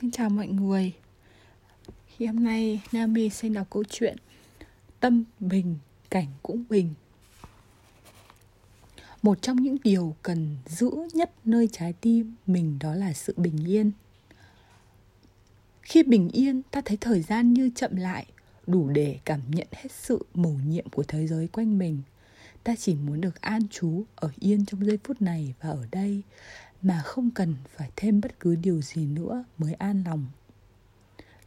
Xin chào mọi người. Thì hôm nay Nami xin đọc câu chuyện Tâm bình, cảnh cũng bình. Một trong những điều cần giữ nhất nơi trái tim mình đó là sự bình yên. Khi bình yên ta thấy thời gian như chậm lại Đủ để cảm nhận hết sự mầu nhiệm của thế giới quanh mình. Ta chỉ muốn được an trú ở yên trong giây phút này và ở đây mà không cần phải thêm bất cứ điều gì nữa mới an lòng.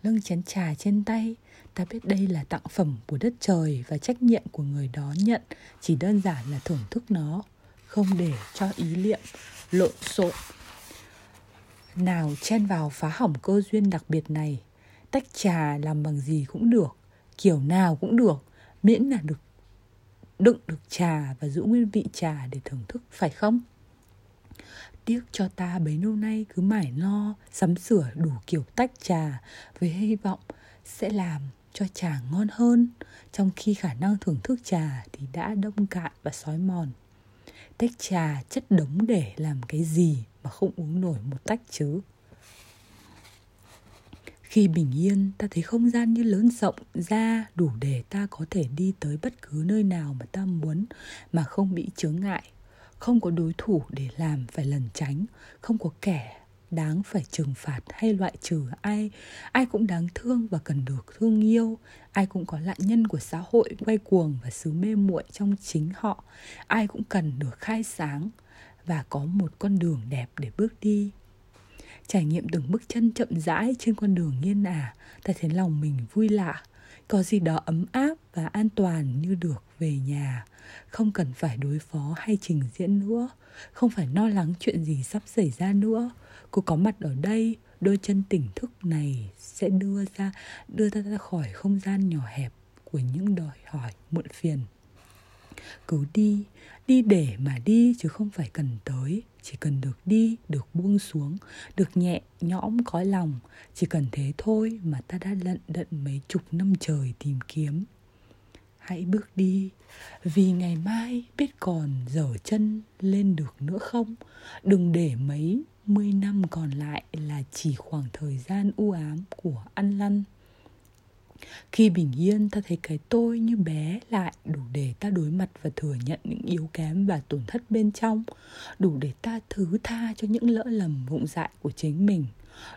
Lưng chén trà trên tay, ta biết đây là tặng phẩm của đất trời và trách nhiệm của người đó nhận, chỉ đơn giản là thưởng thức nó, không để cho ý niệm lộn xộn. Nào, chen vào phá hỏng cơ duyên đặc biệt này, tách trà làm bằng gì cũng được, kiểu nào cũng được, miễn là được đựng được trà và giữ nguyên vị trà để thưởng thức, phải không? Tiếc cho ta bấy lâu nay cứ mải lo, sắm sửa đủ kiểu tách trà với hy vọng sẽ làm cho trà ngon hơn. Trong khi khả năng thưởng thức trà thì đã đông cạn và sói mòn. Tách trà chất đống để làm cái gì mà không uống nổi một tách chứ? Khi bình yên, ta thấy không gian như lớn rộng ra, đủ để ta có thể đi tới bất cứ nơi nào mà ta muốn, mà không bị chướng ngại không có đối thủ để làm phải lẩn tránh, không có kẻ đáng phải trừng phạt hay loại trừ ai. Ai cũng đáng thương và cần được thương yêu. Ai cũng có nạn nhân của xã hội quay cuồng và xứ mê muội trong chính họ. Ai cũng cần được khai sáng và có một con đường đẹp để bước đi. Trải nghiệm từng bước chân chậm rãi trên con đường nghiên ả ta thấy lòng mình vui lạ, có gì đó ấm áp và an toàn như được về nhà. Không cần phải đối phó hay trình diễn nữa. Không phải lo lắng chuyện gì sắp xảy ra nữa. Cô có mặt ở đây, đôi chân tỉnh thức này sẽ đưa ra, đưa ta ra khỏi không gian nhỏ hẹp của những đòi hỏi muộn phiền. Cứ đi đi để mà đi chứ không phải cần tới. Chỉ cần được đi, được buông xuống, được nhẹ nhõm cõi lòng. Chỉ cần thế thôi mà ta đã lận đận mấy chục năm trời tìm kiếm hãy bước đi, vì ngày mai biết còn dở chân lên được nữa không? Đừng để mấy mươi năm còn lại là chỉ khoảng thời gian u ám của ăn lăn. Khi bình yên, ta thấy cái tôi như bé lại, đủ để ta đối mặt và thừa nhận những yếu kém và tổn thất bên trong. Đủ để ta thứ tha cho những lỡ lầm vụng dại của chính mình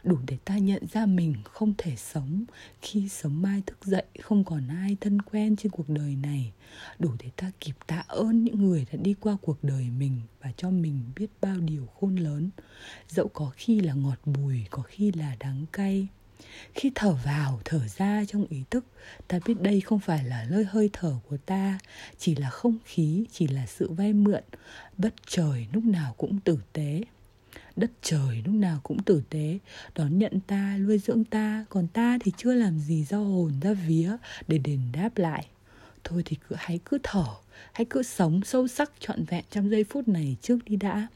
đủ để ta nhận ra mình không thể sống khi sớm mai thức dậy, không còn ai thân quen trên cuộc đời này. Đủ để ta kịp tạ ơn những người đã đi qua cuộc đời mình và cho mình biết bao điều khôn lớn. Dẫu có khi là ngọt bùi, có khi là đắng cay. Khi thở vào, thở ra trong ý thức, ta biết đây không phải là nơi hơi thở của ta, chỉ là không khí, chỉ là sự vay mượn. Bất trời lúc nào cũng tử tế đất trời lúc nào cũng tử tế. Đón nhận ta, nuôi dưỡng ta. Còn ta thì chưa làm gì do hồn ra vía để đền đáp lại. Thôi thì cứ, hãy cứ thở, hãy cứ sống sâu sắc trọn vẹn trong giây phút này trước đi đã.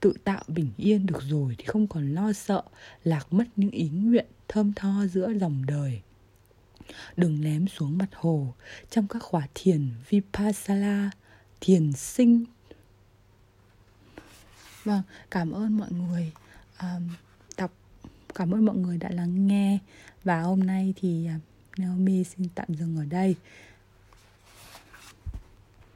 Tự tạo bình yên được rồi thì không còn lo sợ, lạc mất những ý nguyện thơm tho giữa dòng đời. Đừng ném xuống mặt hồ, trong các khóa thiền vipassana, thiền sinh vâng cảm ơn mọi người. Um, đọc cảm ơn mọi người đã lắng nghe. Và hôm nay thì à, Naomi xin tạm dừng ở đây.